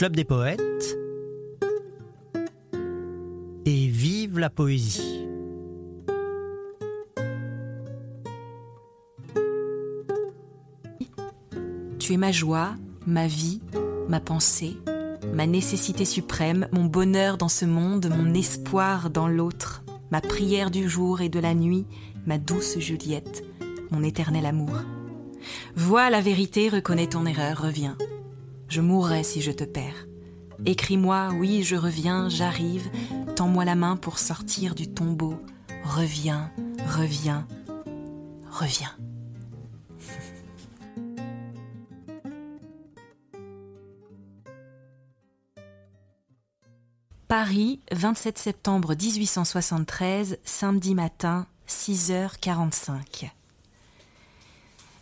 Club des poètes et vive la poésie. Tu es ma joie, ma vie, ma pensée, ma nécessité suprême, mon bonheur dans ce monde, mon espoir dans l'autre, ma prière du jour et de la nuit, ma douce Juliette, mon éternel amour. Vois la vérité, reconnais ton erreur, reviens. Je mourrai si je te perds. Écris-moi, oui, je reviens, j'arrive, tends-moi la main pour sortir du tombeau. Reviens, reviens, reviens. Paris, 27 septembre 1873, samedi matin, 6h45.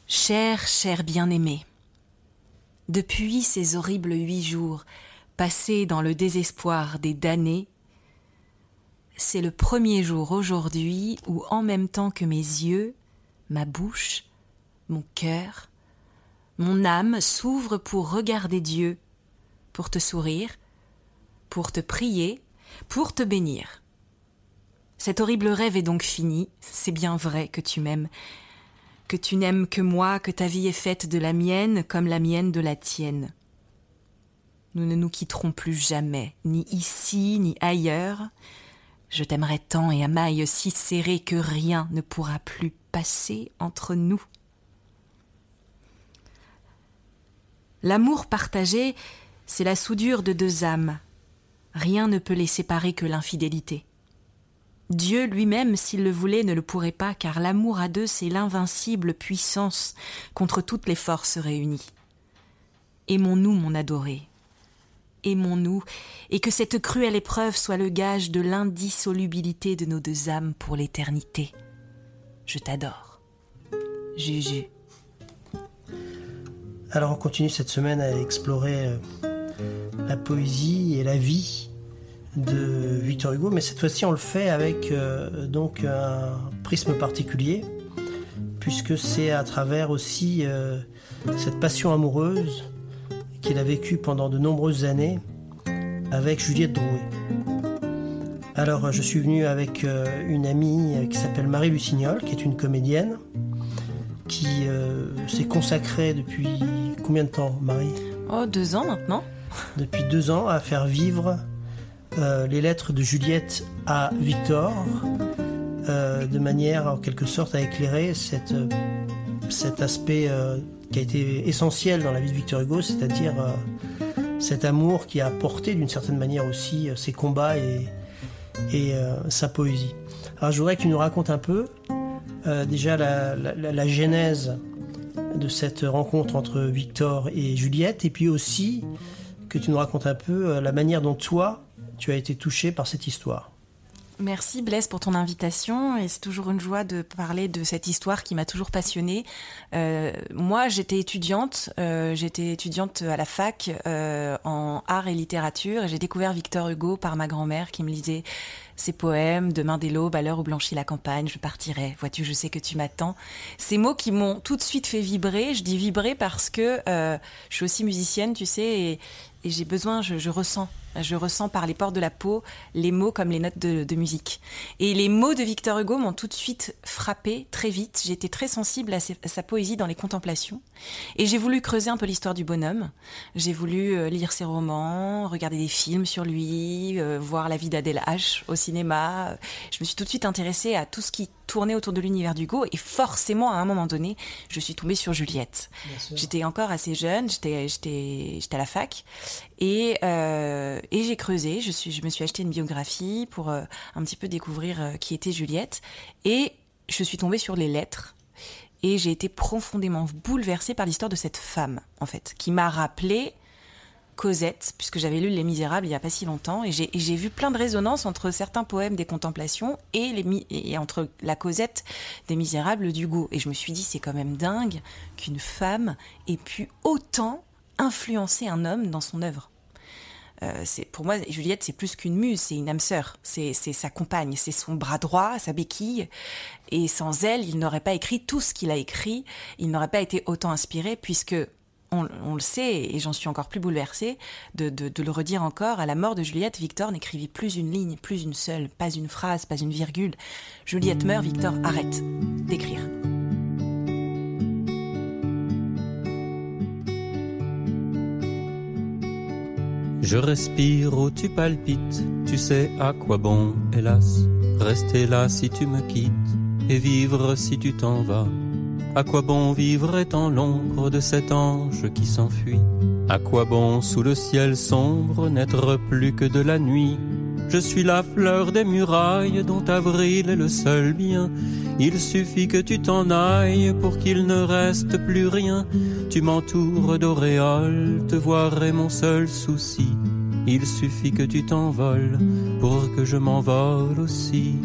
Cher, cher bien-aimé, depuis ces horribles huit jours passés dans le désespoir des damnés, c'est le premier jour aujourd'hui où en même temps que mes yeux, ma bouche, mon cœur, mon âme s'ouvrent pour regarder Dieu, pour te sourire, pour te prier, pour te bénir. Cet horrible rêve est donc fini, c'est bien vrai que tu m'aimes, que tu n'aimes que moi, que ta vie est faite de la mienne comme la mienne de la tienne. Nous ne nous quitterons plus jamais, ni ici, ni ailleurs. Je t'aimerai tant et à maille si serrée que rien ne pourra plus passer entre nous. L'amour partagé, c'est la soudure de deux âmes, Rien ne peut les séparer que l'infidélité. Dieu lui-même, s'il le voulait, ne le pourrait pas, car l'amour à deux, c'est l'invincible puissance contre toutes les forces réunies. Aimons-nous, mon adoré. Aimons-nous, et que cette cruelle épreuve soit le gage de l'indissolubilité de nos deux âmes pour l'éternité. Je t'adore. Juju. Alors on continue cette semaine à explorer euh, la poésie et la vie de Victor Hugo, mais cette fois-ci on le fait avec euh, donc un prisme particulier, puisque c'est à travers aussi euh, cette passion amoureuse qu'il a vécue pendant de nombreuses années avec Juliette Drouet. Alors je suis venu avec euh, une amie qui s'appelle Marie Lucignol, qui est une comédienne, qui s'est consacrée depuis combien de temps, Marie? Oh, deux ans maintenant depuis deux ans à faire vivre euh, les lettres de Juliette à Victor, euh, de manière en quelque sorte à éclairer cette, cet aspect euh, qui a été essentiel dans la vie de Victor Hugo, c'est-à-dire cet amour qui a porté d'une certaine manière aussi ses combats et, et sa poésie. Alors je voudrais que tu nous racontes un peu déjà la, la, genèse de cette rencontre entre Victor et Juliette, et puis aussi que tu nous racontes un peu euh, la manière dont toi, tu as été touché par cette histoire. Merci Blaise pour ton invitation et c'est toujours une joie de parler de cette histoire qui m'a toujours passionnée. Euh, moi, j'étais étudiante, euh, j'étais étudiante à la fac en art et littérature et j'ai découvert Victor Hugo par ma grand-mère qui me lisait ses poèmes, Demain dès l'aube, à l'heure où blanchit la campagne, je partirai, vois-tu, je sais que tu m'attends. Ces mots qui m'ont tout de suite fait vibrer, je dis vibrer parce que je suis aussi musicienne, tu sais, et j'ai besoin, je, ressens, je ressens par les pores de la peau les mots comme les notes de, musique. Et les mots de Victor Hugo m'ont tout de suite frappé très vite. J'étais très sensible à, sa poésie dans les contemplations. Et j'ai voulu creuser un peu l'histoire du bonhomme. J'ai voulu euh, lire ses romans, regarder des films sur lui, euh, voir la vie d'Adèle H au cinéma. Je me suis tout de suite intéressée à tout ce qui tournait autour de l'univers d'Hugo et forcément à un moment donné, je suis tombée sur Juliette. J'étais encore assez jeune, j'étais j'étais j'étais à la fac et euh, et j'ai creusé. Je suis je me suis acheté une biographie pour euh, un petit peu découvrir euh, qui était Juliette et je suis tombée sur les lettres et j'ai été profondément bouleversée par l'histoire de cette femme en fait qui m'a rappelé Cosette, puisque j'avais lu Les Misérables il n'y a pas si longtemps, et j'ai vu plein de résonances entre certains poèmes des Contemplations et, les, et entre la Cosette des Misérables d'Hugo. Et je me suis dit, c'est quand même dingue qu'une femme ait pu autant influencer un homme dans son œuvre. Euh, pour moi Juliette c'est plus qu'une muse, c'est une âme sœur, c'est sa compagne, c'est son bras droit, sa béquille. Et sans elle, il n'aurait pas écrit tout ce qu'il a écrit, il n'aurait pas été autant inspiré puisque on, le sait, et j'en suis encore plus bouleversée de, le redire encore, à la mort de Juliette, Victor n'écrivit plus une ligne, plus une seule, pas une phrase, pas une virgule. Juliette meurt, Victor arrête d'écrire. Je respire où tu palpites, tu sais à quoi bon, hélas, rester là si tu me quittes, et vivre si tu t'en vas. À quoi bon vivre étant l'ombre de cet ange qui s'enfuit? À quoi bon sous le ciel sombre n'être plus que de la nuit? Je suis la fleur des murailles dont avril est le seul bien. Il suffit que tu t'en ailles pour qu'il ne reste plus rien. Tu m'entoures d'auréoles, te voir est mon seul souci. Il suffit que tu t'envoles pour que je m'envole aussi.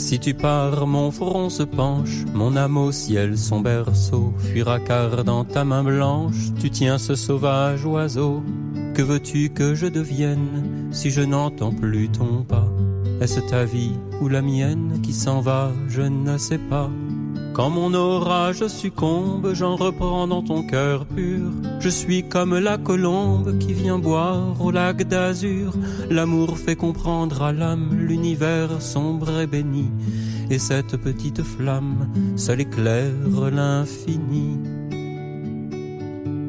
Si tu pars, mon front se penche, mon âme au ciel, son berceau, fuira car dans ta main blanche, tu tiens ce sauvage oiseau. Que veux-tu que je devienne si je n'entends plus ton pas? Est-ce ta vie ou la mienne qui s'en va? Je ne sais pas. Quand mon orage succombe, j'en reprends dans ton cœur pur. Je suis comme la colombe qui vient boire au lac d'azur. L'amour fait comprendre à l'âme l'univers sombre et béni. Et cette petite flamme seule éclaire l'infini.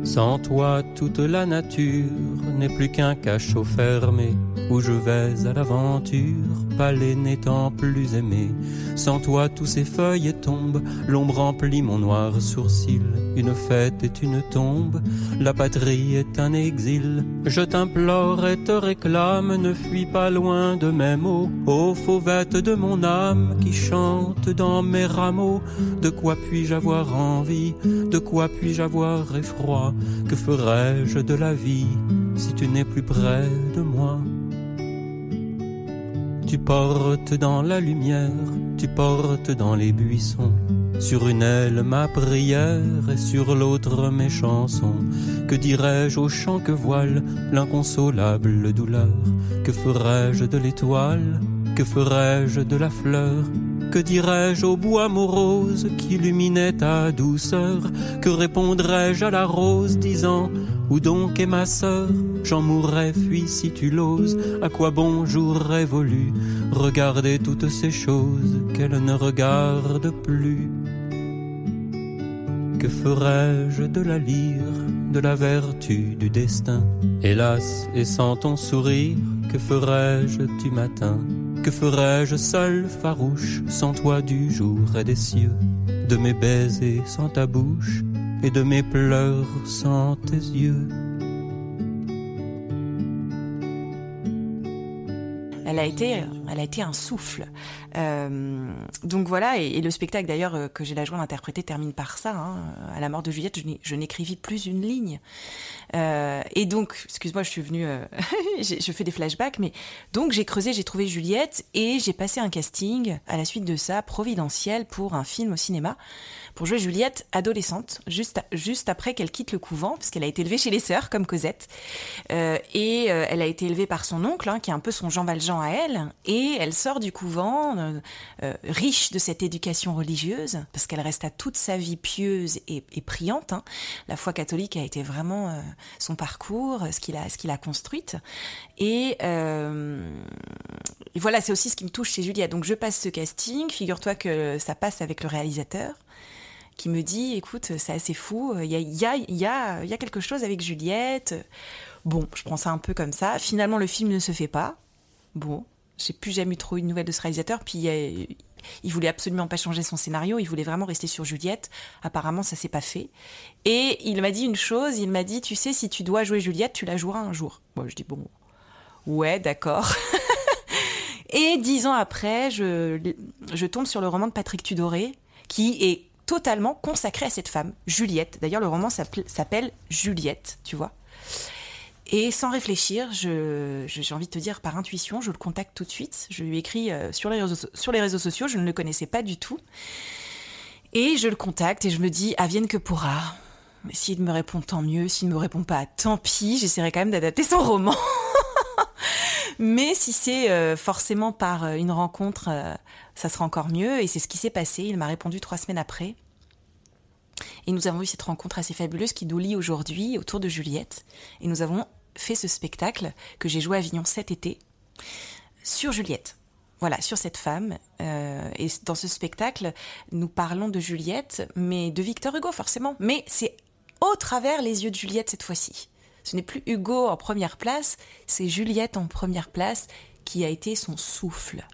Sans toi, toute la nature n'est plus qu'un cachot fermé où je vais à l'aventure, palais n'étant plus aimé. Sans toi, tous ces feuilles tombent, l'ombre remplit mon noir sourcil. Une fête est une tombe, la patrie est un exil. Je t'implore et te réclame, ne fuis pas loin de mes mots. Ô fauvette de mon âme qui chante dans mes rameaux, de quoi puis-je avoir envie, de quoi puis-je avoir effroi? Que ferais-je de la vie si tu n'es plus près de moi? Tu portes dans la lumière, tu portes dans les buissons. Sur une aile ma prière et sur l'autre mes chansons. Que dirais-je au chant que voile l'inconsolable douleur? Que ferais-je de l'étoile? Que ferais-je de la fleur? Que dirais-je au bois morose qui illuminait ta douceur? Que répondrais-je à la rose disant où donc est ma sœur? J'en mourrais, fuis si tu l'oses. À quoi bon j'aurais voulu regarder toutes ces choses qu'elle ne regarde plus. Que ferais-je de la lyre, de la vertu, du destin? Hélas, et sans ton sourire, que ferais-je du matin? Que ferais-je seul, farouche, sans toi du jour et des cieux? De mes baisers sans ta bouche et de mes pleurs sans tes yeux. Elle a été, elle a été un souffle. Euh, donc voilà, et, le spectacle d'ailleurs euh, que j'ai la joie d'interpréter termine par ça. Hein. À la mort de Juliette, je n'écrivis plus une ligne. Euh, et donc, excuse-moi, je suis venue, je fais des flashbacks, mais donc j'ai creusé, j'ai trouvé Juliette et j'ai passé un casting à la suite de ça, providentiel, pour un film au cinéma, pour jouer Juliette adolescente, juste, après qu'elle quitte le couvent, puisqu'elle a été élevée chez les sœurs, comme Cosette. Et elle a été élevée par son oncle, hein, qui est un peu son Jean Valjean à elle, elle sort du couvent, riche de cette éducation religieuse, parce qu'elle resta toute sa vie pieuse et, et priante. Hein. La foi catholique a été vraiment son parcours, ce qu'il a, construite. Euh, et, voilà, c'est aussi ce qui me touche chez Julia. Donc je passe ce casting. Figure-toi que ça passe avec le réalisateur qui me dit, écoute, c'est assez fou. Il y a, y, a, y, a, y a quelque chose avec Juliette. Bon, je prends ça un peu comme ça. Finalement, le film ne se fait pas. Bon, j'ai plus jamais trop eu de nouvelles de ce réalisateur. Puis il voulait absolument pas changer son scénario, il voulait vraiment rester sur Juliette. Apparemment, ça s'est pas fait. Et il m'a dit une chose, il m'a dit, tu sais, si tu dois jouer Juliette, tu la joueras un jour. Moi, je dis bon, ouais, d'accord. Et dix ans après, je, je tombe sur le roman de Patrick Tudoré, qui est totalement consacré à cette femme, Juliette. D'ailleurs, le roman s'appelle Juliette, tu vois. Et sans réfléchir, j'ai envie de te dire par intuition, je le contacte tout de suite. Je lui écris euh, sur, les réseaux, sociaux, je ne le connaissais pas du tout. Et je le contacte et je me dis, vienne que pourra. S'il me répond, tant mieux. S'il ne me répond pas, tant pis. J'essaierai quand même d'adapter son roman. Mais si c'est euh, forcément par euh, une rencontre, ça sera encore mieux. Et c'est ce qui s'est passé. Il m'a répondu trois semaines après. Et nous avons eu cette rencontre assez fabuleuse qui nous lie aujourd'hui autour de Juliette. Et nous avons fait ce spectacle que j'ai joué à Avignon cet été sur Juliette. Voilà, sur cette femme. Euh, et dans ce spectacle, nous parlons de Juliette, mais de Victor Hugo forcément. Mais c'est au travers les yeux de Juliette cette fois-ci. Ce n'est plus Hugo en première place, c'est Juliette en première place qui a été son souffle.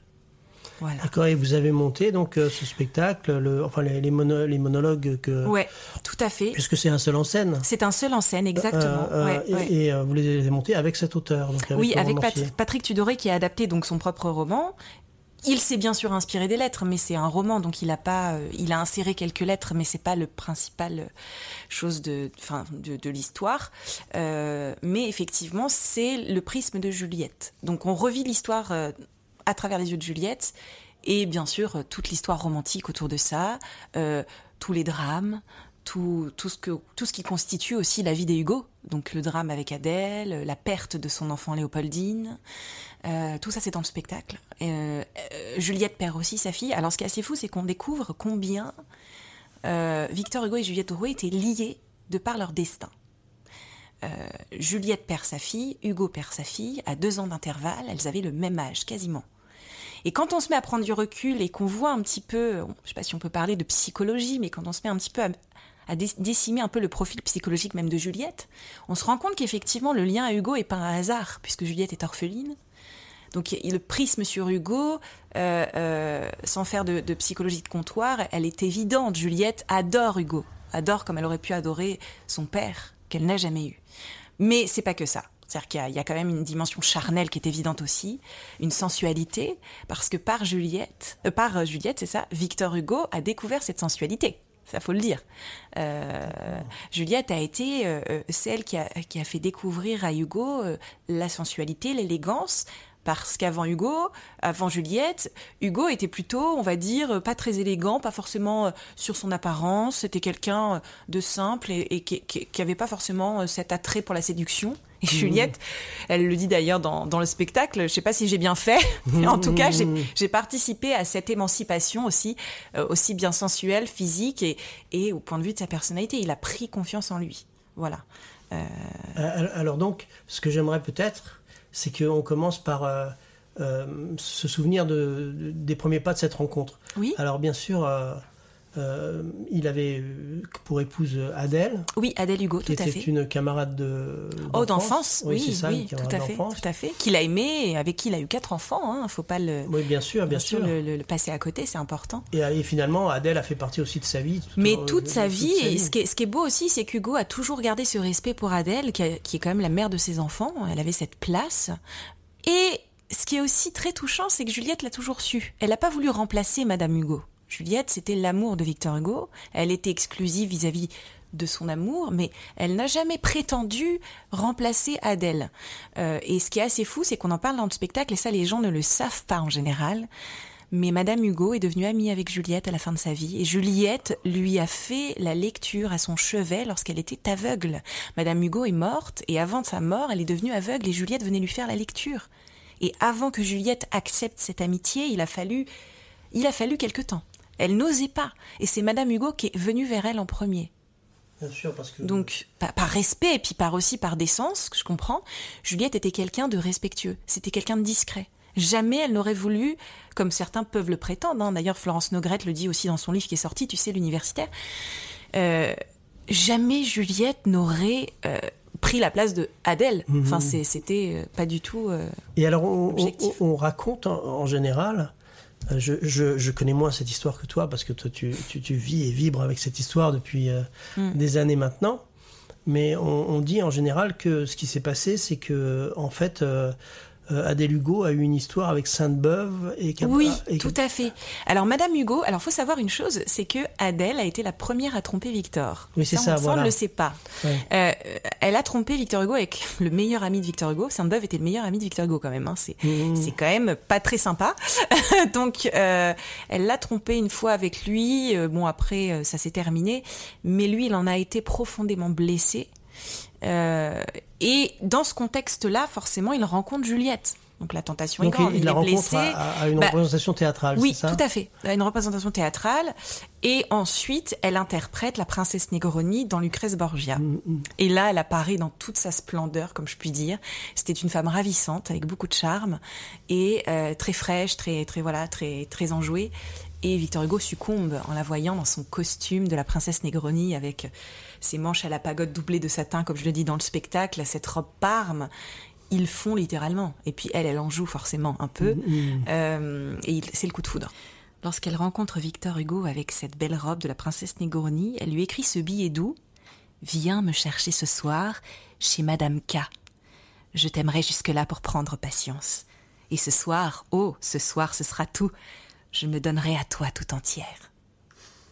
Voilà. D'accord, et vous avez monté donc euh, ce spectacle, le, enfin les, les, monologues que. Ouais, tout à fait. Puisque c'est un seul en scène. C'est un seul en scène, exactement. Euh, euh, et, vous les avez montés avec cet auteur. Donc oui, avec Patrick Tudoré qui a adapté donc son propre roman. Il s'est bien sûr inspiré des lettres, mais c'est un roman, donc il a pas, il a inséré quelques lettres, mais c'est pas le principal chose de, enfin, de, de l'histoire. mais effectivement, c'est le prisme de Juliette. Donc on revit l'histoire à travers les yeux de Juliette, et bien sûr toute l'histoire romantique autour de ça, euh, tous les drames, tout, tout, ce que, tout ce qui constitue aussi la vie des Hugo. Donc le drame avec Adèle, la perte de son enfant Léopoldine, euh, tout ça c'est dans le spectacle. Euh, Juliette perd aussi sa fille. Alors ce qui est assez fou, c'est qu'on découvre combien Victor Hugo et Juliette Drouet étaient liés de par leur destin. Juliette perd sa fille, Hugo perd sa fille, à deux ans d'intervalle, elles avaient le même âge quasiment. Et quand on se met à prendre du recul et qu'on voit un petit peu, je ne sais pas si on peut parler de psychologie, mais quand on se met un petit peu à, décimer un peu le profil psychologique même de Juliette, on se rend compte qu'effectivement le lien à Hugo est pas un hasard, puisque Juliette est orpheline. Donc le prisme sur Hugo, euh, euh, sans faire de, de, psychologie de comptoir, elle est évidente. Juliette adore Hugo, adore comme elle aurait pu adorer son père, qu'elle n'a jamais eu. Mais c'est pas que ça. C'est-à-dire qu'il y, a quand même une dimension charnelle qui est évidente aussi, une sensualité, parce que par Juliette, euh, par euh, Juliette, c'est ça, Victor Hugo a découvert cette sensualité. Ça faut le dire. Euh, Juliette a été celle qui a, qui a, fait découvrir à Hugo la sensualité, l'élégance, parce qu'avant Hugo, avant Juliette, Hugo était plutôt, on va dire, pas très élégant, pas forcément sur son apparence, c'était quelqu'un de simple et, qui, qui, avait pas forcément cet attrait pour la séduction. Et mmh. Juliette, elle le dit d'ailleurs dans, dans, le spectacle, je sais pas si j'ai bien fait, mais en tout cas, j'ai participé à cette émancipation aussi, euh, aussi bien sensuelle, physique et, et, au point de vue de sa personnalité. Il a pris confiance en lui. Voilà. Euh... euh alors donc, ce que j'aimerais peut-être, c'est qu'on commence par euh, se souvenir de, des premiers pas de cette rencontre. Oui. Alors bien sûr euh, il avait pour épouse Adèle. Oui, Adèle Hugo, tout à fait. Qui était une camarade de oh d'enfance. Oui, c'est ça, tout à fait, tout à fait. Qu'il a aimé, et avec qui il a eu quatre enfants. Hein. Faut pas le. Oui, bien sûr, bien, sûr. Le, passer à côté, c'est important. Et, finalement, Adèle a fait partie aussi de sa vie. Mais toute, sa, vie, et Ce, qui est, ce qui est beau aussi, c'est qu'Hugo a toujours gardé ce respect pour Adèle, qui, qui est quand même la mère de ses enfants. Elle avait cette place. Et ce qui est aussi très touchant, c'est que Juliette l'a toujours su. Elle n'a pas voulu remplacer Madame Hugo. Juliette, c'était l'amour de Victor Hugo. Elle était exclusive vis-à-vis de son amour, mais elle n'a jamais prétendu remplacer Adèle. Euh, et ce qui est assez fou, c'est qu'on en parle dans le spectacle, et ça les gens ne le savent pas en général. Mais Madame Hugo est devenue amie avec Juliette à la fin de sa vie, et Juliette lui a fait la lecture à son chevet lorsqu'elle était aveugle. Madame Hugo est morte, et avant sa mort, elle est devenue aveugle, et Juliette venait lui faire la lecture. Et avant que Juliette accepte cette amitié, il a fallu, il a fallu quelque temps. Elle n'osait pas. Et c'est Madame Hugo qui est venue vers elle en premier. Bien sûr, parce que... Donc, par, respect et puis par aussi par décence, que je comprends, Juliette était quelqu'un de respectueux. C'était quelqu'un de discret. Jamais elle n'aurait voulu, comme certains peuvent le prétendre, hein. d'ailleurs Florence Nogrette le dit aussi dans son livre qui est sorti, tu sais, l'universitaire, euh, jamais Juliette n'aurait euh, pris la place de Adèle. Mhm. Enfin, c'était euh, pas du tout. Et alors, on, raconte en général euh, je, connais moins cette histoire que toi parce que toi tu, vis et vibres avec cette histoire depuis euh, mm. des années maintenant. Mais on, dit en général que ce qui s'est passé, c'est que en fait, euh, Adèle Hugo a eu une histoire avec Sainte-Beuve et Oui, tout à fait. Alors Madame Hugo, alors faut savoir une chose, c'est que Adèle a été la première à tromper Victor. Oui, c'est ça. on ne le sait pas. Euh, elle a trompé Victor Hugo avec le meilleur ami de Victor Hugo. Sainte-Beuve était le meilleur ami de Victor Hugo quand même. Hein. C'est mmh. c'est quand même pas très sympa. Donc euh, elle l'a trompé une fois avec lui. bon après ça s'est terminé, mais lui il en a été profondément blessé. Euh, et dans ce contexte-là, forcément, il rencontre Juliette. Donc la tentation Donc est grande. il, il la est rencontre blessé. à, à une Bah, représentation théâtrale, Oui, ça tout à fait. Une représentation théâtrale. Et ensuite, elle interprète la princesse Negroni dans Lucrèce Borgia. Mm, mm. Et là, elle apparaît dans toute sa splendeur, comme je puis dire. C'était une femme ravissante, avec beaucoup de charme et euh, très fraîche, très, très voilà, très, très enjouée. Et Victor Hugo succombe en la voyant dans son costume de la princesse Negroni, avec ses manches à la pagode doublées de satin, comme je le dis dans le spectacle, cette robe parme. Ils font littéralement. Et puis elle, elle en joue forcément un peu. Mm. Euh, et c'est le coup de foudre. Lorsqu'elle rencontre Victor Hugo avec cette belle robe de la princesse Negroni, elle lui écrit ce billet doux Viens me chercher ce soir chez Madame K. Je t'aimerai jusque-là pour prendre patience. Et ce soir, oh, ce soir, ce sera tout. Je me donnerai à toi tout entière.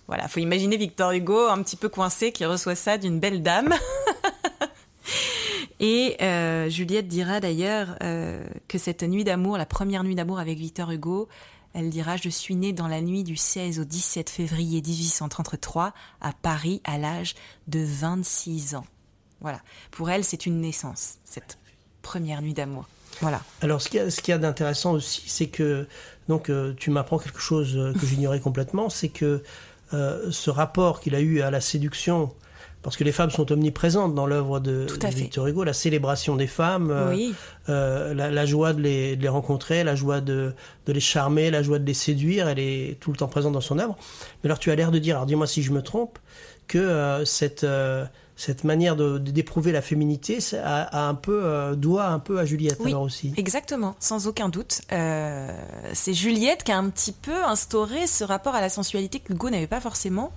Voilà, faut imaginer Victor Hugo un petit peu coincé qui reçoit ça d'une belle dame. Et euh, Juliette dira d'ailleurs euh, que cette nuit d'amour, la première nuit d'amour avec Victor Hugo, elle dira Je suis née dans la nuit du 16 au 17 février 1833 à Paris à l'âge de 26 ans. Voilà. Pour elle, c'est une naissance, cette première nuit d'amour. Voilà. Alors, ce qu'il y a, d'intéressant aussi, c'est que donc euh, tu m'apprends quelque chose que j'ignorais complètement, c'est que euh, ce rapport qu'il a eu à la séduction, parce que les femmes sont omniprésentes dans l'œuvre de. Victor Hugo, la célébration des femmes, euh, oui, euh, la, la joie de les, de les rencontrer, la joie de, de les charmer, la joie de les séduire, elle est tout le temps présente dans son œuvre. Mais alors tu as l'air de dire, alors dis-moi si je me trompe, que euh, cette, euh, cette manière d'éprouver la féminité ça a, a un peu, euh, doit un peu à Juliette Oui. alors aussi. Exactement, sans aucun doute. Euh, c'est Juliette qui a un petit peu instauré ce rapport à la sensualité que Hugo n'avait pas forcément.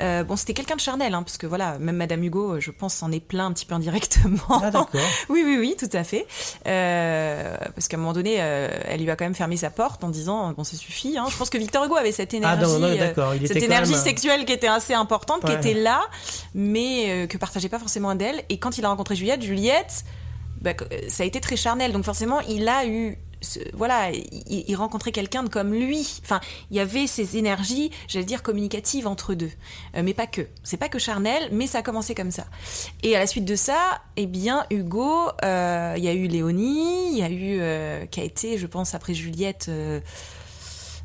Euh, bon, c'était quelqu'un de charnel, hein, parce que voilà, même Madame Hugo, je pense, s'en est plein un petit peu indirectement. Ah d'accord. oui, oui, oui, tout à fait. Parce qu'à un moment donné, elle lui a quand même fermé sa porte en disant bon, ça suffit. Hein. Je pense que Victor Hugo avait cette Ah énergie, non, non, d'accord. Il cette était énergie même, sexuelle qui était assez importante, qui était là, mais que partageait pas forcément d'elle. Et quand il a rencontré Juliette, Juliette, bah, euh, ça a été très charnel. Donc forcément, il a eu voilà, il, rencontrait quelqu'un de comme lui. Enfin, il y avait ces énergies, j'allais dire communicatives entre deux, Euh, mais pas que. C'est pas que charnel, mais ça a commencé comme ça. Et à la suite de ça, eh bien, Hugo, euh, il y a eu Léonie, il y a eu qui a été, je pense, après Juliette.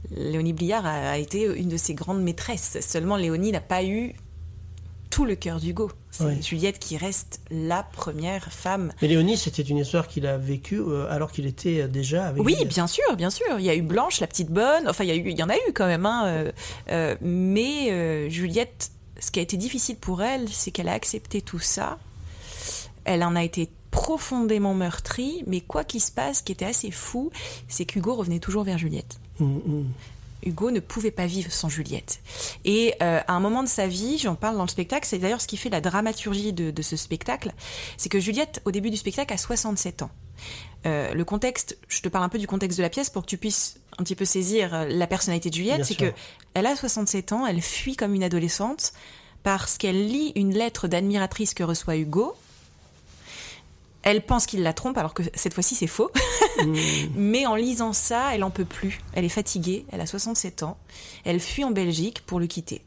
Léonie Bliard a été une de ses grandes maîtresses. Seulement, Léonie n'a pas eu tout le cœur d'Hugo. C'est Oui. Juliette qui reste la première femme Mais Léonie, c'était une histoire qu'il a vécue euh, alors qu'il était euh, déjà avec Oui, Juliette. bien sûr, bien sûr. Il y a eu Blanche, la petite bonne. Enfin, il y, a eu, il y en a eu quand même. Hein. euh, euh, mais Juliette, ce qui a été difficile pour elle, c'est qu'elle a accepté tout ça. Elle en a été profondément meurtrie. Mais quoi qu'il se passe, ce qui était assez fou, c'est qu'Hugo revenait toujours vers Juliette. Mm, mm. Hugo ne pouvait pas vivre sans Juliette. Et euh, à un moment de sa vie, j'en parle dans le spectacle, c'est d'ailleurs ce qui fait la dramaturgie de, de ce spectacle, c'est que Juliette, au début du spectacle, a 67 ans. Euh, le contexte, je te parle un peu du contexte de la pièce pour que tu puisses un petit peu saisir euh, la personnalité de Juliette, c'est que elle a 67 ans, elle fuit comme une adolescente parce qu'elle lit une lettre d'admiratrice que reçoit Hugo. Elle pense qu'il la trompe alors que cette fois-ci c'est faux. Mm. Mais en lisant ça, elle en peut plus. Elle est fatiguée, elle a 67 ans. Elle fuit en Belgique pour le quitter,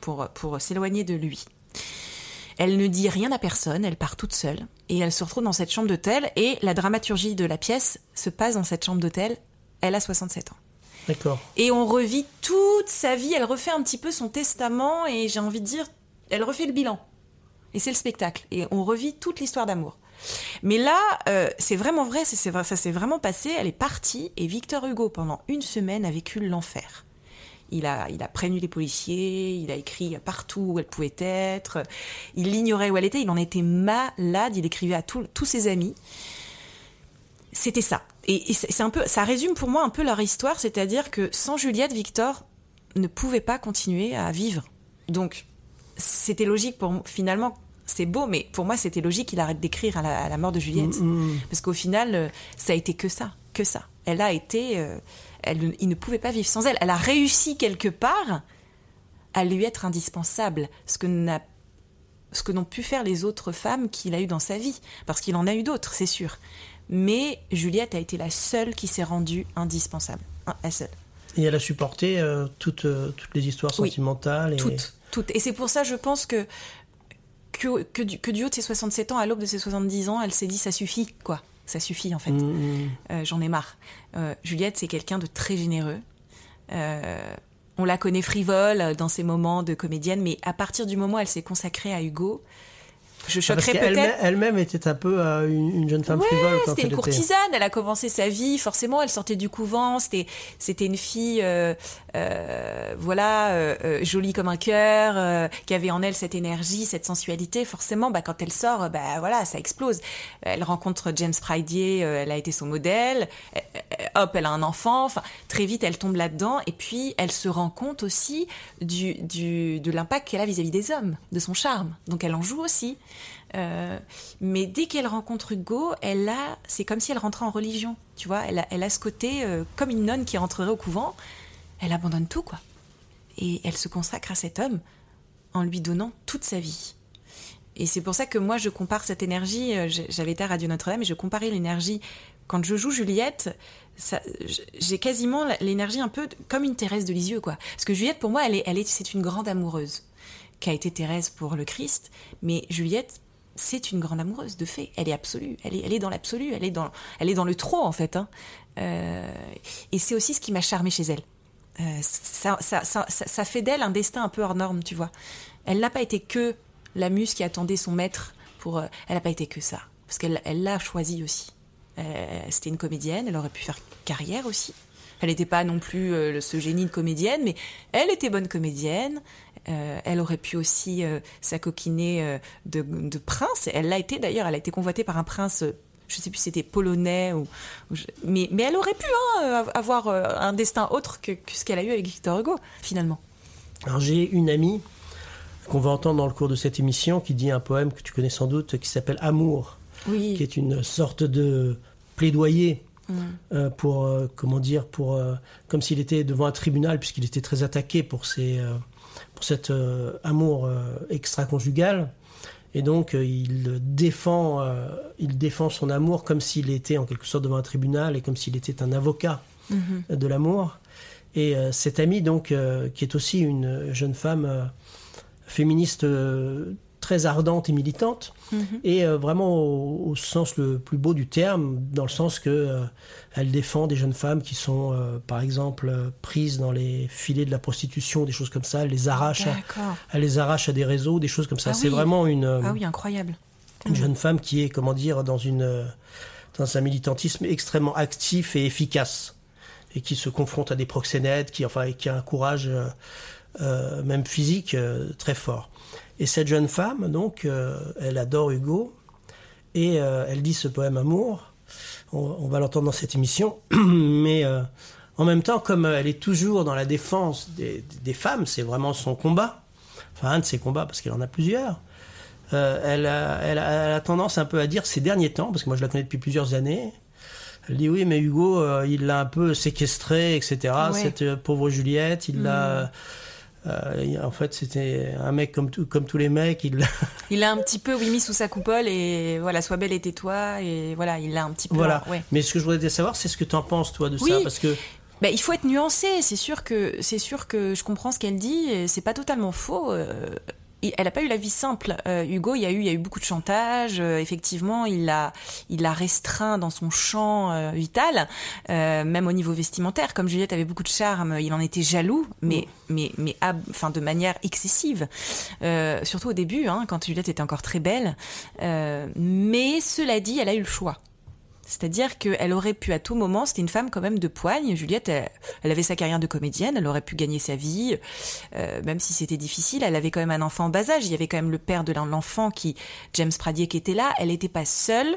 pour, pour s'éloigner de lui. Elle ne dit rien à personne, elle part toute seule. Et elle se retrouve dans cette chambre d'hôtel. Et la dramaturgie de la pièce se passe dans cette chambre d'hôtel. Elle a 67 ans. D'accord. Et on revit toute sa vie, elle refait un petit peu son testament. Et j'ai envie de dire, elle refait le bilan. Et c'est le spectacle. Et on revit toute l'histoire d'amour. Mais là, euh, c'est vraiment vrai, ça s'est vraiment passé. Elle est partie et Victor Hugo, pendant une semaine, a vécu l'enfer. Il a, prévenu les policiers, il a écrit partout où elle pouvait être, il l'ignorait où elle était, il en était malade, il écrivait à tous ses amis. C'était ça. Et, et c'est un peu, ça résume pour moi un peu leur histoire, c'est-à-dire que sans Juliette, Victor ne pouvait pas continuer à vivre. Donc, c'était logique pour finalement, c'est beau, mais pour moi, c'était logique qu'il arrête d'écrire à la, à la mort de Juliette. Mm, mm. Parce qu'au final, euh, ça a été que ça, que ça. Elle a été, euh, elle, il ne pouvait pas vivre sans elle. Elle a réussi quelque part à lui être indispensable, ce que n'a ce que n'ont pu faire les autres femmes qu'il a eues dans sa vie, parce qu'il en a eu d'autres, c'est sûr. Mais Juliette a été la seule qui s'est rendue indispensable, Hein, la seule. Et elle a supporté euh, toutes, euh, toutes les histoires Oui. sentimentales. Et... Toutes, toutes. Et c'est pour ça, je pense que que, que, du, que du haut de ses 67 ans, à l'aube de ses 70 ans, elle s'est dit ça suffit, quoi. Ça suffit en fait. Mmh, mmh. J'en ai marre. Juliette, c'est quelqu'un de très généreux. on la connaît frivole dans ses moments de comédienne, mais à partir du moment où elle s'est consacrée à Hugo, je ah, choquerais peut-être. Elle-même était un peu euh, une, jeune femme frivole quand c'était une courtisane. Elle a commencé sa vie. Forcément, elle sortait du couvent. C'était, c'était une fille, euh, euh, voilà, jolie comme un cœur, qui avait en elle cette énergie, cette sensualité. Forcément, bah, quand elle sort, bah voilà, ça explose. Elle rencontre James Prydier. elle a été son modèle. hop, elle a un enfant. Enfin, très vite, elle tombe là-dedans. Et puis, elle se rend compte aussi du, du de l'impact qu'elle a vis-à-vis des hommes, de son charme. Donc, elle en joue aussi. Euh, mais dès qu'elle rencontre Hugo, elle a, c'est comme si elle rentrait en religion, tu vois. Elle a, elle a ce côté euh, comme une nonne qui rentrerait au couvent. Elle abandonne tout, quoi. Et elle se consacre à cet homme en lui donnant toute sa vie. Et c'est pour ça que moi, je compare cette énergie. Euh, j'avais été à Radio Notre-Dame et je comparais l'énergie. Quand je joue Juliette, j'ai quasiment l'énergie un peu comme une Thérèse de Lisieux, quoi. Parce que Juliette, pour moi, elle est, elle est, c'est une grande amoureuse qui a été Thérèse pour le Christ. Mais Juliette, c'est une grande amoureuse de fait. Elle est absolue. Elle est, elle est dans l'absolu. Elle est dans, elle est dans le trop en fait. Hein. Euh, et c'est aussi ce qui m'a charmé chez elle. Euh, ça, ça, ça, ça, fait d'elle un destin un peu hors norme, tu vois. Elle n'a pas été que la muse qui attendait son maître pour. Euh, elle n'a pas été que ça, parce qu'elle elle l'a choisi aussi. C'était une comédienne. Elle aurait pu faire carrière aussi. Elle n'était pas non plus ce génie de comédienne, mais elle était bonne comédienne. Euh, elle aurait pu aussi euh, s'acoquiner euh, de, de, prince. Elle l'a été d'ailleurs, elle a été convoitée par un prince, je ne sais plus si c'était polonais, ou, mais, mais, elle aurait pu hein, avoir un destin autre que, ce qu'elle a eu avec Victor Hugo, finalement. Alors j'ai une amie qu'on va entendre dans le cours de cette émission qui dit un poème que tu connais sans doute qui s'appelle Amour, qui est une sorte de plaidoyer mm. pour comment dire pour comme s'il était devant un tribunal puisqu'il était très attaqué pour ses cet euh, amour euh, extra-conjugal. Et donc, euh, il, défend, il défend son amour comme s'il était en quelque sorte devant un tribunal et comme s'il était un avocat mm-hmm. de l'amour. Et cette amie, donc, qui est aussi une jeune femme féministe très ardente et militante, mhm. et euh, vraiment au, sens le plus beau du terme, dans le sens que euh, elle défend des jeunes femmes qui sont, euh, par exemple, prises dans les filets de la prostitution, des choses comme ça. Elle les arrache, à, elle les arrache à des réseaux, des choses comme ça. Ah C'est vraiment une. ah oui, incroyable. Une jeune femme qui est, comment dire, dans une dans un militantisme extrêmement actif et efficace, et qui se confronte à des proxénètes, qui enfin, qui a un courage même physique très fort. Et cette jeune femme, donc, euh, elle adore Hugo et euh, elle dit ce poème Amour. On, va l'entendre dans cette émission, mais euh, en même temps, comme elle est toujours dans la défense des, femmes, c'est vraiment son combat, enfin un de ses combats parce qu'elle en a plusieurs. Elle a, elle, a, tendance un peu à dire ces derniers temps, parce que moi je la connais depuis plusieurs années, elle dit oui, mais Hugo, il l'a un peu séquestré, etc. Cette pauvre Juliette, il l'a. Euh, en fait, c'était un mec comme, comme tous les mecs. Il, il a un petit peu oui, mis sous sa coupole et voilà, sois belle et tais-toi. Et voilà, il l'a un petit peu. Voilà. Mais ce que je voudrais savoir, c'est ce que tu en penses, toi, de ça. Parce que. Bah, il faut être nuancé. C'est sûr que c'est sûr que je comprends ce qu'elle dit. C'est pas totalement faux. Euh, elle n'a pas eu la vie simple. Euh, Hugo, il y a eu, il y a eu beaucoup de chantage. Euh, effectivement, il l'a, il l'a restreint dans son champ euh, vital, même au niveau vestimentaire. Comme Juliette avait beaucoup de charme, il en était jaloux, mais, mais, mais, enfin, de manière excessive. surtout au début, hein, quand Juliette était encore très belle. mais cela dit, elle a eu le choix. C'est-à-dire qu'elle aurait pu à tout moment, c'était une femme quand même de poigne. Juliette, elle, avait sa carrière de comédienne, elle aurait pu gagner sa vie, euh, même si c'était difficile. Elle avait quand même un enfant en bas âge. Il y avait quand même le père de l'enfant qui, James Pradier, qui était là. Elle n'était pas seule.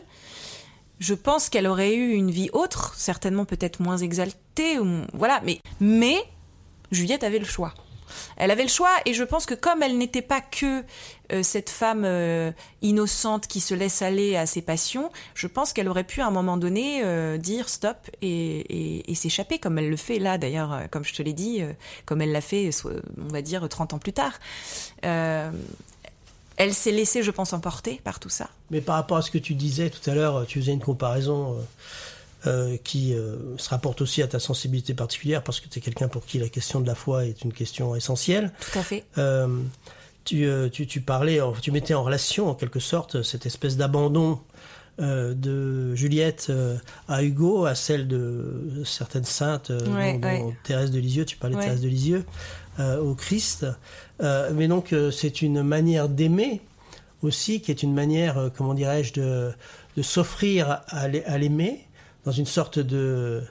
Je pense qu'elle aurait eu une vie autre, certainement peut-être moins exaltée, voilà. Mais, mais Juliette avait le choix. Elle avait le choix et je pense que comme elle n'était pas que euh, cette femme euh, innocente qui se laisse aller à ses passions, je pense qu'elle aurait pu à un moment donné euh, dire stop et, s'échapper comme elle le fait là d'ailleurs, comme je te l'ai dit, comme elle l'a fait, on va dire, 30 ans plus tard. elle s'est laissée, je pense, emporter par tout ça. Mais par rapport à ce que tu disais tout à l'heure, tu faisais une comparaison euh, qui euh, se rapporte aussi à ta sensibilité particulière parce que tu es quelqu'un pour qui la question de la foi est une question essentielle. Tout à fait. Euh, tu, tu, tu, parlais, tu mettais en relation en quelque sorte cette espèce d'abandon euh, de Juliette euh, à Hugo, à celle de certaines saintes, dont, Thérèse de Lisieux, tu parlais de Thérèse de Lisieux, au Christ. mais donc c'est une manière d'aimer aussi, qui est une manière, comment dirais-je, de, de s'offrir à l'aimer dans une sorte de,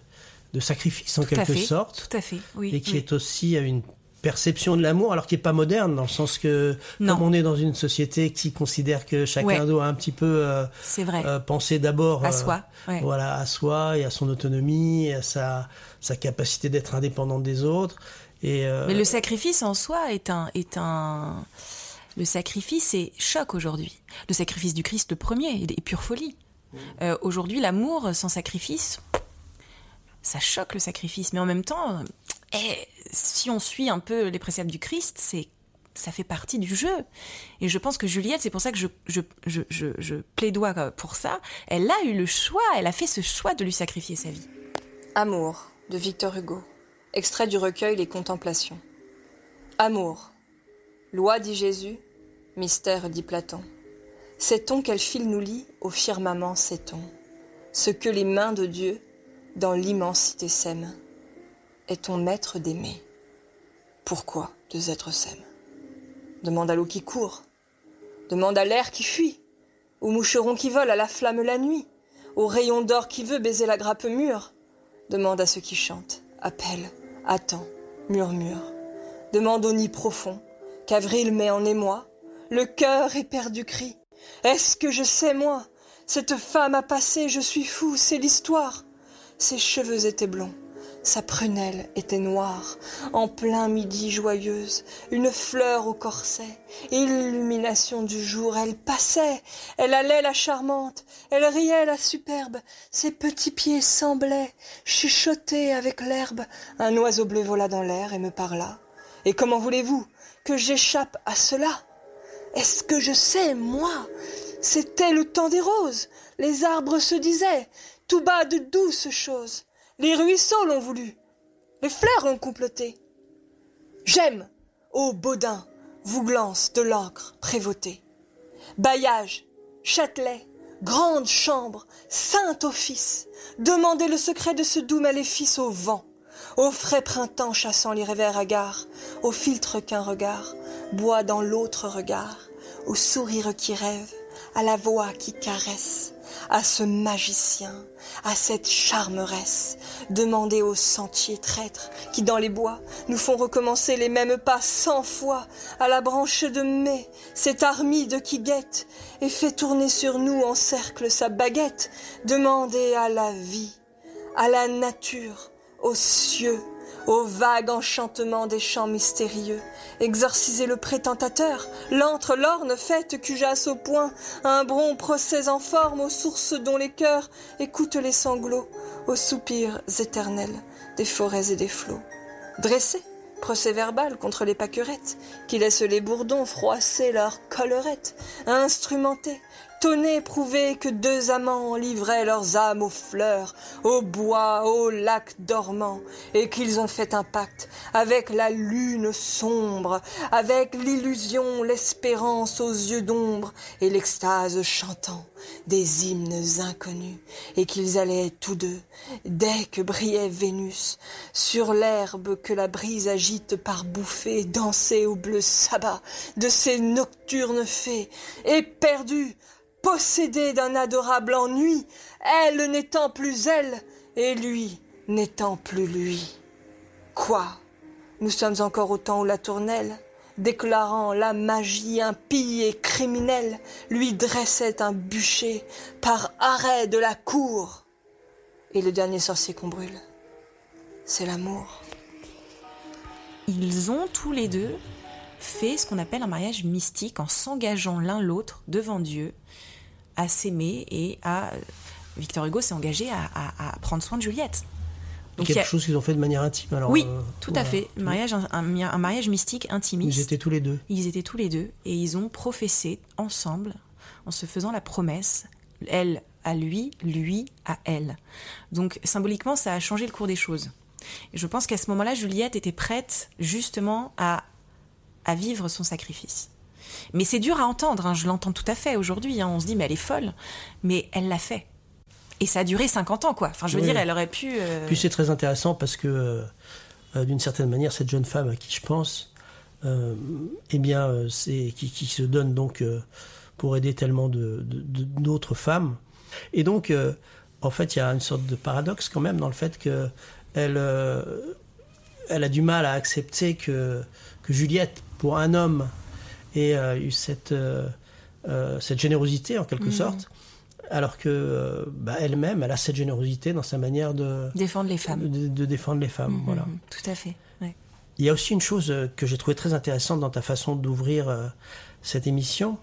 de sacrifice en quelque sorte. Tout à fait, oui. Et qui est aussi une perception de l'amour, alors qui n'est pas moderne, dans le sens que, comme on est dans une société qui considère que chacun doit un petit peu euh, vrai. Euh, penser d'abord à euh, soi, voilà, à soi et à son autonomie, à sa, sa capacité d'être indépendante des autres. Et, Mais le sacrifice en soi est un, est un, le sacrifice est choc aujourd'hui. Le sacrifice du Christ, le premier, est pure folie. Aujourd'hui, l'amour sans sacrifice, ça choque le sacrifice, mais en même temps, et si on suit un peu les préceptes du Christ, c'est ça fait partie du jeu. Et je pense que Juliette, c'est pour ça que je, je, je, je, plaidoie pour ça, elle a eu le choix, elle a fait ce choix de lui sacrifier sa vie. Amour, de Victor Hugo. Extrait du recueil Les Contemplations. Amour. Loi dit Jésus, mystère dit Platon. Sait-on quel fil nous lie au firmament, sait-on? Ce que les mains de Dieu dans l'immensité sèment. Est ton maître d'aimer? Pourquoi deux êtres s'aiment Demande à l'eau qui court, demande à l'air qui fuit, au moucheron qui vole à la flamme la nuit, au rayon d'or qui veut baiser la grappe mûre. Demande à ceux qui chantent, appelle, attend, murmure. Demande au nid profond qu'avril met en émoi, le cœur éperdu crie. Est-ce que je sais, moi? Cette femme a passé, je suis fou, c'est l'histoire. Ses cheveux étaient blonds, sa prunelle était noire, en plein midi joyeuse, une fleur au corset, illumination du jour, elle passait, elle allait la charmante, elle riait la superbe, ses petits pieds semblaient chuchoter avec l'herbe. Un oiseau bleu vola dans l'air et me parla. Et comment voulez-vous que j'échappe à cela? Est-ce que je sais, moi? C'était le temps des roses, les arbres se disaient, tout bas de douces choses. Les ruisseaux l'ont voulu. Les fleurs l'ont comploté. J'aime, ô Baudin, vous glance de l'encre prévôtée. Bailliage, Châtelet, grande chambre, saint office, demandez le secret de ce doux maléfice au vent, au frais printemps chassant les rêveurs hagards, au filtre qu'un regard boit dans l'autre regard, au sourire qui rêve, à la voix qui caresse, à ce magicien, à cette charmeresse, demandez aux sentiers traîtres qui dans les bois nous font recommencer les mêmes pas cent fois, à la branche de mai, cette armide qui guette et fait tourner sur nous en cercle sa baguette, demandez à la vie, à la nature, aux cieux, au vague enchantement des chants mystérieux, exorcisez le prétentateur, l'antre l'orne faite cujasse au point, un bron procès en forme aux sources dont les cœurs écoutent les sanglots, aux soupirs éternels des forêts et des flots. Dressez, procès verbal contre les paquerettes, qui laissent les bourdons froisser leurs collerettes, instrumentés, Tenez prouver que deux amants livraient leurs âmes aux fleurs, au bois, au lac dormant, et qu'ils ont fait un pacte avec la lune sombre, avec l'illusion, l'espérance aux yeux d'ombre, et l'extase chantant des hymnes inconnus, et qu'ils allaient tous deux, dès que brillait Vénus, sur l'herbe que la brise agite par bouffées, danser au bleu sabbat de ces nocturnes fées, éperdus possédée d'un adorable ennui, elle n'étant plus elle, et lui n'étant plus lui. Quoi? Nous sommes encore au temps où la tournelle, déclarant la magie impie et criminelle, lui dressait un bûcher par arrêt de la cour. Et le dernier sorcier qu'on brûle, c'est l'amour. Ils ont tous les deux fait ce qu'on appelle un mariage mystique en s'engageant l'un l'autre devant Dieu à s'aimer et à. Victor Hugo s'est engagé à, prendre soin de Juliette. Donc quelque chose qu'ils ont fait de manière intime. Alors, oui, euh, tout à fait. Mariage, un, mariage mystique, intimiste. Ils étaient tous les deux. Ils étaient tous les deux et ils ont professé ensemble, en se faisant la promesse, elle à lui, lui à elle. Donc symboliquement, ça a changé le cours des choses. Et je pense qu'à ce moment-là, Juliette était prête justement à, à vivre son sacrifice. Mais c'est dur à entendre, hein, je l'entends tout à fait aujourd'hui. Hein. on se dit, mais elle est folle. Mais elle l'a fait. Et ça a duré 50 ans, quoi. Enfin, je veux dire, elle aurait pu. Euh, Puis c'est très intéressant parce que, euh, d'une certaine manière, cette jeune femme à qui je pense, eh bien, c'est qui, qui, se donne donc pour aider tellement d'autres de, femmes. Et donc, en fait, il y a une sorte de paradoxe quand même dans le fait que elle, elle a du mal à accepter que, que Juliette, pour un homme, euh, eu cette, euh, euh, cette générosité en quelque mhm. sorte, alors que bah, elle-même, elle a cette générosité dans sa manière de défendre les femmes. De, défendre les femmes, mhm, voilà. Mhm, tout à fait. Il y a aussi une chose que j'ai trouvé très intéressante dans ta façon d'ouvrir cette émission,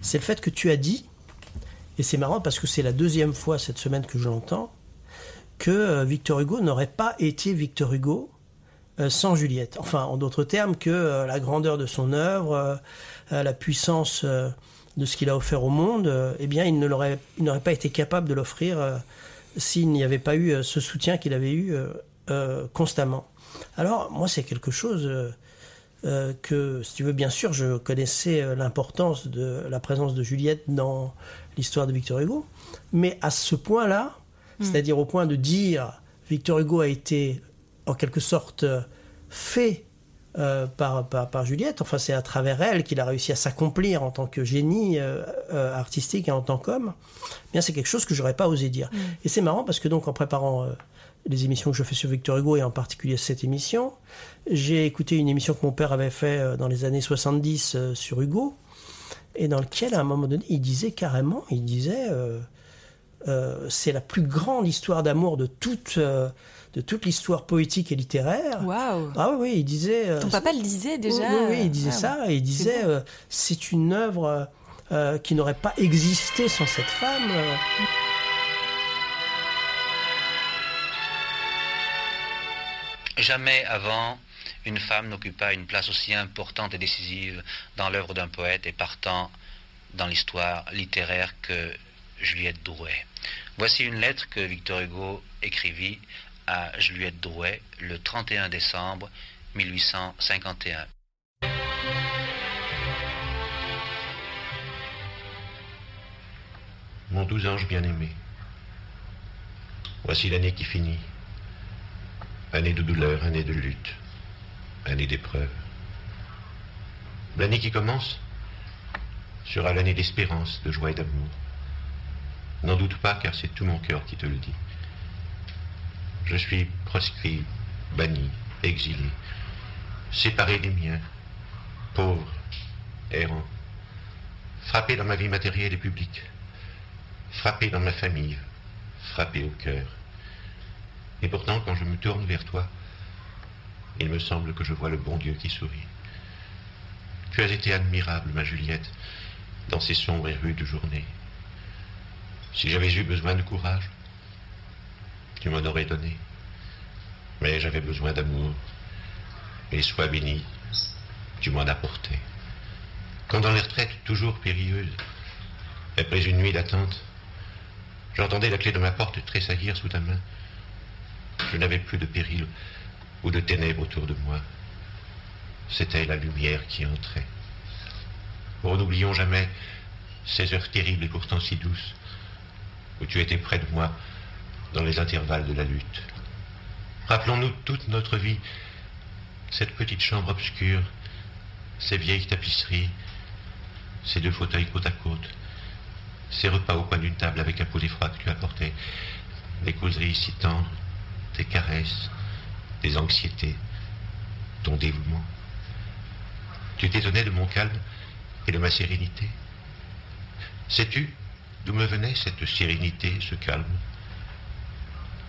c'est le fait que tu as dit, et c'est marrant parce que c'est la deuxième fois cette semaine que je l'entends, que Victor Hugo n'aurait pas été Victor Hugo euh, sans Juliette. Enfin, en d'autres termes, que euh, la grandeur de son œuvre, euh, la puissance de ce qu'il a offert au monde, eh bien, il n'aurait pas été capable de l'offrir s'il n'y avait pas eu ce soutien qu'il avait eu constamment. Alors, moi, c'est quelque chose que, si tu veux, bien sûr, je connaissais l'importance de la présence de Juliette dans l'histoire de Victor Hugo, mais à ce point-là, hmm. c'est-à-dire au point de dire Victor Hugo a été en quelque sorte euh, fait euh, par, par, Juliette. Enfin, c'est à travers elle qu'il a réussi à s'accomplir en tant que génie euh, artistique et en tant qu'homme. Bien, c'est quelque chose que j'aurais pas osé dire. Mm. Et c'est marrant parce que donc en préparant les émissions que je fais sur Victor Hugo et en particulier cette émission, j'ai écouté une émission que mon père avait fait dans les années 70 sur Hugo et dans lequel à un moment donné il disait carrément, il disait c'est la plus grande histoire d'amour de toute de toute l'histoire poétique et littéraire. Waouh Ah oui, il disait. Euh, Ton papa le disait déjà. Oui, il disait ça. Et il disait, euh, c'est une œuvre euh, qui n'aurait pas existé sans cette femme. Jamais avant une femme n'occupa une place aussi importante et décisive dans l'œuvre d'un poète et partant dans l'histoire littéraire que Juliette Drouet. Voici une lettre que Victor Hugo écrivit à Juliette Drouet le 31 décembre 1851. Mon doux ange bien-aimé, voici l'année qui finit. Année de douleur, année de lutte, année d'épreuve. L'année qui commence sera l'année d'espérance, de joie et d'amour. N'en doute pas, car c'est tout mon cœur qui te le dit. Je suis proscrit, banni, exilé, séparé des miens, pauvre, errant, frappé dans ma vie matérielle et publique, frappé dans ma famille, frappé au cœur. Et pourtant, quand je me tourne vers toi, il me semble que je vois le bon Dieu qui sourit. Tu as été admirable, ma Juliette, dans ces sombres et rudes journées. Si j'avais eu besoin de courage, tu m'en aurais donné. Mais j'avais besoin d'amour. Et sois béni, tu m'en as porté. Quand dans les retraites toujours périlleuses, après une nuit d'attente, j'entendais la clé de ma porte tressaillir sous ta main, je n'avais plus de péril ou de ténèbres autour de moi. C'était la lumière qui entrait. Oh, n'oublions jamais ces heures terribles et pourtant si douces, où tu étais près de moi dans les intervalles de la lutte. Rappelons-nous toute notre vie, cette petite chambre obscure, ces vieilles tapisseries, ces deux fauteuils côte à côte, ces repas au coin d'une table avec un pot froid que tu apportais, des causeries si tendres, des caresses, des anxiétés, ton dévouement. Tu t'étonnais de mon calme et de ma sérénité. Sais-tu d'où me venait cette sérénité, ce calme?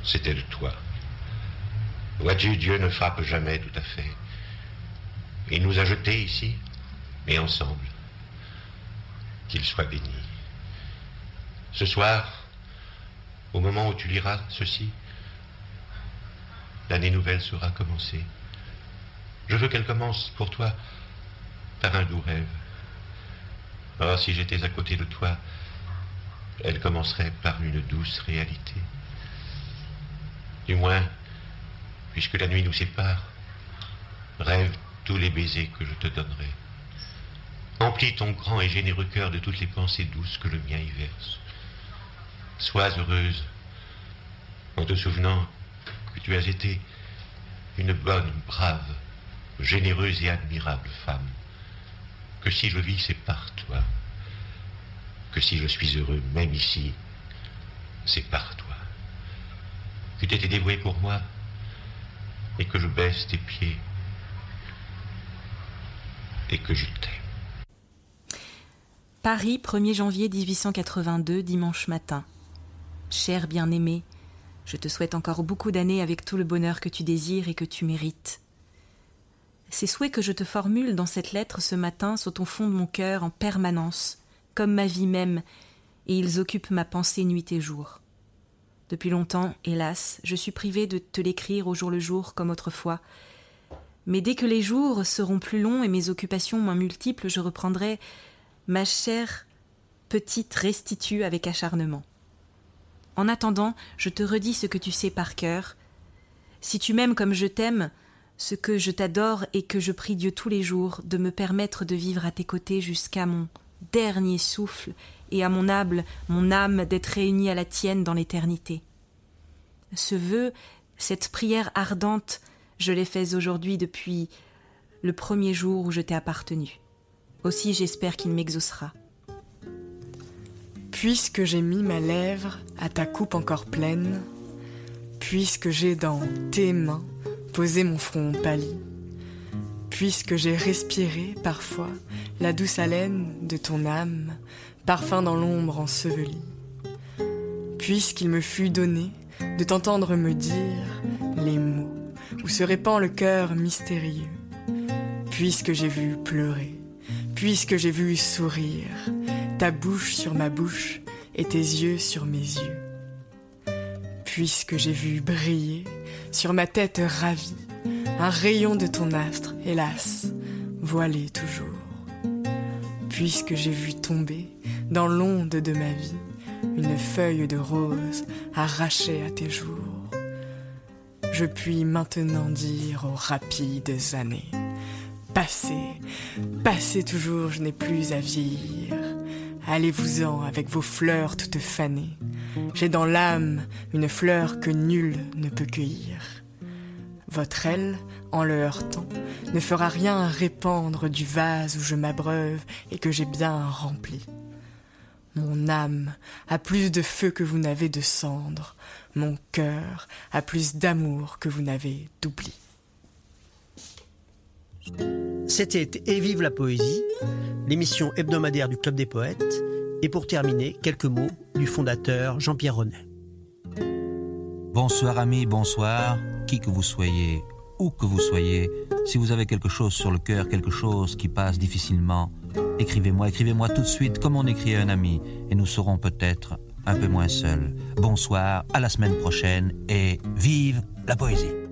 C'était de toi. Vois-tu, Dieu ne frappe jamais tout à fait. Il nous a jetés ici, mais ensemble. Qu'il soit béni. Ce soir, au moment où tu liras ceci, l'année nouvelle sera commencée. Je veux qu'elle commence pour toi par un doux rêve. Oh, si j'étais à côté de toi, elle commencerait par une douce réalité. Du moins, puisque la nuit nous sépare, rêve tous les baisers que je te donnerai. Emplis ton grand et généreux cœur de toutes les pensées douces que le mien y verse. Sois heureuse en te souvenant que tu as été une bonne, brave, généreuse et admirable femme. Que si je vis, c'est par toi. Que si je suis heureux, même ici, c'est par toi. Que tu étais dévouée pour moi et que je baisse tes pieds et que je t'aime. Paris, 1er janvier 1882, dimanche matin. Cher bien-aimé, je te souhaite encore beaucoup d'années avec tout le bonheur que tu désires et que tu mérites. Ces souhaits que je te formule dans cette lettre ce matin sont au fond de mon cœur en permanence, comme ma vie même, et ils occupent ma pensée nuit et jour. Depuis longtemps, hélas, je suis privée de te l'écrire au jour le jour comme autrefois. Mais dès que les jours seront plus longs et mes occupations moins multiples, je reprendrai ma chère petite restitue avec acharnement. En attendant, je te redis ce que tu sais par cœur. Si tu m'aimes comme je t'aime, ce que je t'adore et que je prie Dieu tous les jours de me permettre de vivre à tes côtés jusqu'à mon dernier souffle et à mon âme, mon âme d'être réunie à la tienne dans l'éternité. Ce vœu, cette prière ardente, je l'ai faite aujourd'hui depuis le premier jour où je t'ai appartenu. Aussi j'espère qu'il m'exaucera. Puisque j'ai mis ma lèvre à ta coupe encore pleine, puisque j'ai dans tes mains posé mon front pâli, puisque j'ai respiré parfois la douce haleine de ton âme, parfum dans l'ombre enseveli, puisqu'il me fut donné de t'entendre me dire les mots où se répand le cœur mystérieux, puisque j'ai vu pleurer, puisque j'ai vu sourire, ta bouche sur ma bouche et tes yeux sur mes yeux. Puisque j'ai vu briller sur ma tête ravie un rayon de ton astre, hélas, voilé toujours. Puisque j'ai vu tomber dans l'onde de ma vie une feuille de rose arrachée à tes jours, je puis maintenant dire aux rapides années Passez, passez toujours, je n'ai plus à vieillir. Allez-vous-en avec vos fleurs toutes fanées. J'ai dans l'âme une fleur que nul ne peut cueillir. Votre aile, en le heurtant, ne fera rien répandre du vase où je m'abreuve et que j'ai bien rempli. Mon âme a plus de feu que vous n'avez de cendre, mon cœur a plus d'amour que vous n'avez d'oubli. C'était Et vive la poésie, l'émission hebdomadaire du Club des poètes. Et pour terminer, quelques mots du fondateur Jean-Pierre Renet. Bonsoir amis, bonsoir, qui que vous soyez, où que vous soyez, si vous avez quelque chose sur le cœur, quelque chose qui passe difficilement, écrivez-moi, écrivez-moi tout de suite comme on écrit à un ami, et nous serons peut-être un peu moins seuls. Bonsoir, à la semaine prochaine, et vive la poésie.